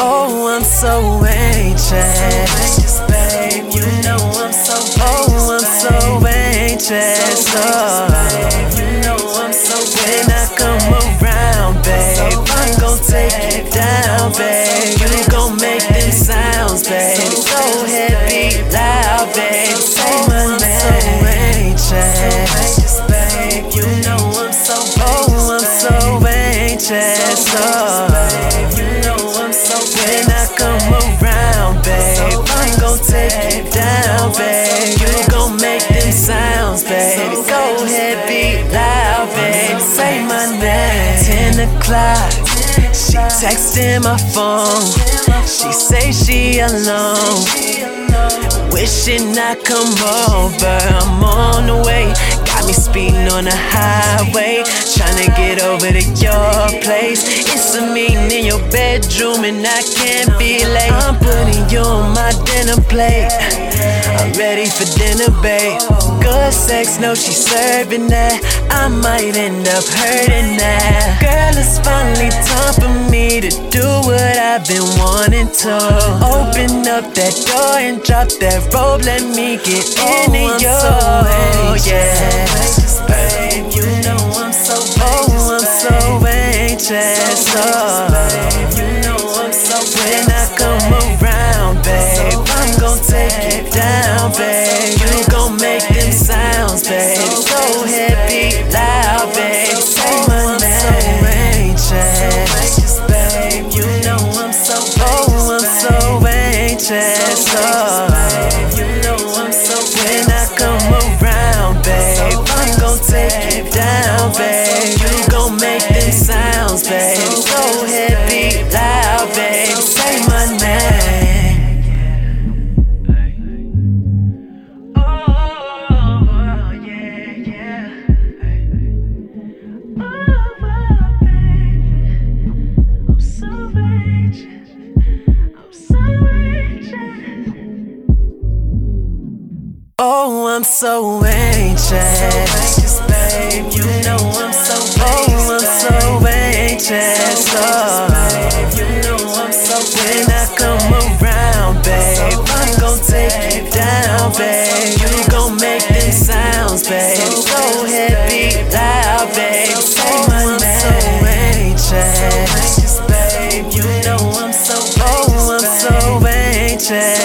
Oh, I'm so anxious, babe. You know I'm so Oh, I'm so anxious, oh. You know I'm so When I come around, babe, I'm gon' take you down, babe. You gon' make them sounds, babe. Go ahead, be loud, babe. Say oh, my name, anxious, babe. You know I'm so Oh, I'm so anxious, oh. O'clock. She texting my phone. She say she alone. Wishing I come over. I'm on the way. Got me speeding on the highway. Tryna get over to your place. It's a meeting in your bedroom and I can't be late. I'm putting you on my dinner plate. I'm ready for dinner, babe. Good sex, no, she's serving that. I might end up hurting that. Girl, it's finally time for me to do what I've been wanting to. Open up that door and drop that robe. Let me get into you. Oh, yeah. Make them sounds, babe. Anxious. I'm so anxious. Oh, I'm so anxious, babe. You know I'm so Oh, I'm so anxious. say